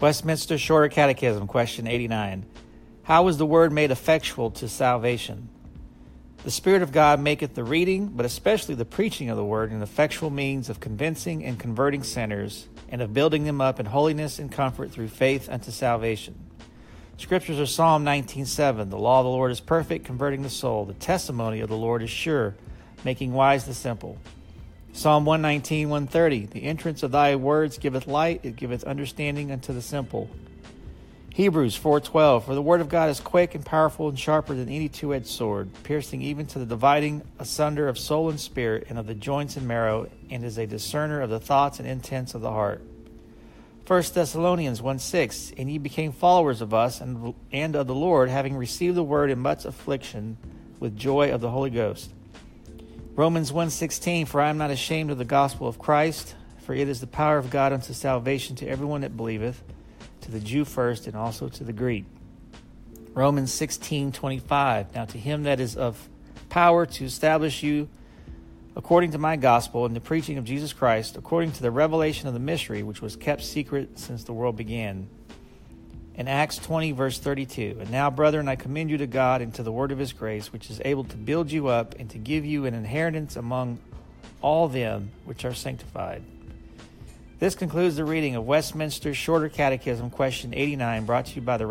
Westminster Shorter Catechism, question 89. How is the word made effectual to salvation? The Spirit of God maketh the reading, but especially the preaching of the word, an effectual means of convincing and converting sinners, and of building them up in holiness and comfort through faith unto salvation. Scriptures are Psalm 19:7. The law of the Lord is perfect, converting the soul. The testimony of the Lord is sure, making wise the simple. Psalm 119, 130. The entrance of thy words giveth light, it giveth understanding unto the simple. Hebrews 4:12 For the word of God is quick and powerful and sharper than any two-edged sword, piercing even to the dividing asunder of soul and spirit and of the joints and marrow, and is a discerner of the thoughts and intents of the heart. 1 Thessalonians 1 6 And ye became followers of us and, and of the Lord, having received the word in much affliction with joy of the Holy Ghost. Romans 1:16 For I am not ashamed of the gospel of Christ, for it is the power of God unto salvation to everyone that believeth to the Jew first and also to the Greek. Romans 16:25 Now to him that is of power to establish you according to my gospel and the preaching of Jesus Christ, according to the revelation of the mystery which was kept secret since the world began. In Acts 20, verse 32, And now, brethren, I commend you to God and to the word of his grace, which is able to build you up and to give you an inheritance among all them which are sanctified. This concludes the reading of Westminster Shorter Catechism, question 89, brought to you by the